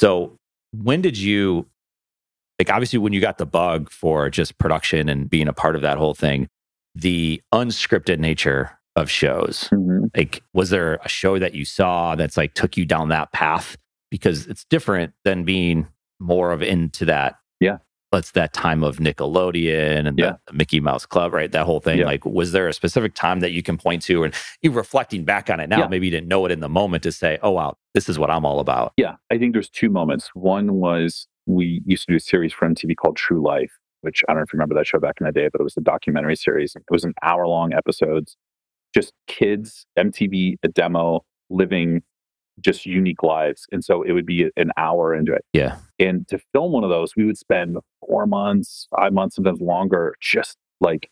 So when did you like obviously when you got the bug for just production and being a part of that whole thing, the unscripted nature of shows. Mm-hmm. Like was there a show that you saw that's like took you down that path because it's different than being more of into that Yeah. Let's that time of Nickelodeon and Yeah. the Mickey Mouse Club, right? That whole thing. Yeah. Like, was there a specific time that you can point to, and you reflecting back on it now, Yeah. maybe you didn't know it in the moment to say, "Oh wow, this is what I'm all about." Yeah, I think there's two moments. One was we used to do a series for MTV called True Life, which I don't know if you remember that show back in the day, but it was a documentary series. It was an hour long episodes, just kids, MTV, a demo, living just unique lives. And so it would be an hour into it. Yeah, And to film one of those, we would spend four months, five months, sometimes longer, just like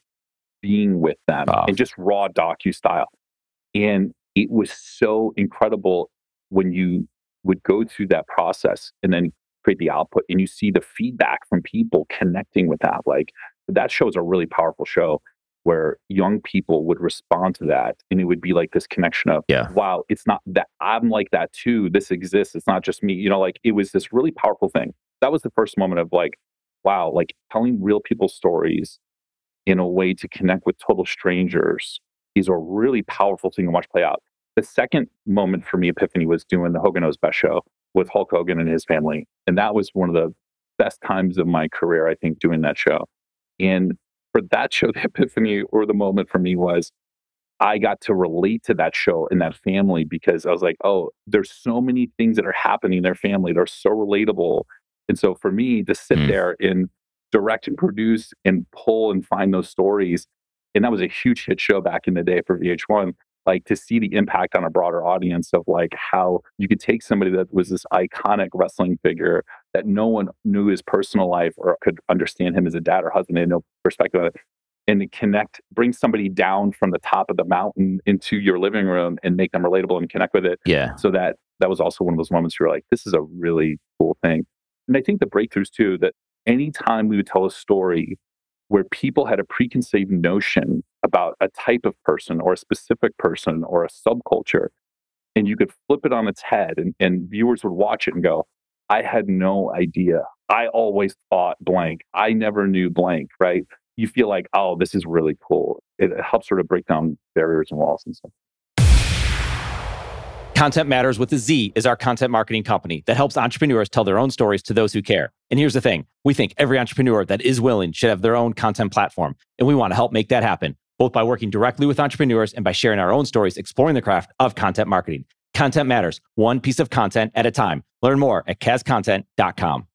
being with them Wow. and just raw docu style. And it was so incredible when you would go through that process and then create the output and you see the feedback from people connecting with that. Like that show is a really powerful show where young people would respond to that and it would be like this connection of Yeah. wow it's not that i'm like that too this exists it's not just me you know like it was this really powerful thing. That was the first moment of like wow like telling real people's stories in a way to connect with total strangers is a really powerful thing to watch play out. The second moment for me epiphany was doing the hogan knows best show with hulk hogan and his family and that was one of the best times of my career i think doing that show. And for that show the epiphany or the moment for me was I got to relate to that show and that family because I was like, oh, there's so many things that are happening in their family that are so relatable. And so for me to sit Mm. there and direct and produce and pull and find those stories, and that was a huge hit show back in the day for VH1. Like to see the impact on a broader audience of like how you could take somebody that was this iconic wrestling figure that no one knew his personal life or could understand him as a dad or husband, they had no perspective on it and connect, bring somebody down from the top of the mountain into your living room and make them relatable and connect with it. yeah, So that that was also one of those moments where you're like, this is a really cool thing. And I think the breakthroughs too, that anytime we would tell a story where people had a preconceived notion about a type of person or a specific person or a subculture, and you could flip it on its head and, and viewers would watch it and go, I had no idea. I always thought blank. I never knew blank, right? You feel like, oh, this is really cool. It helps sort of break down barriers and walls and stuff. Content Matterz with a Z is our content marketing company that helps entrepreneurs tell their own stories to those who care. And here's the thing we think every entrepreneur that is willing should have their own content platform. And we want to help make that happen, both by working directly with entrepreneurs and by sharing our own stories exploring the craft of content marketing. Content Matterz, one piece of content at a time. Learn more at KazContent.com.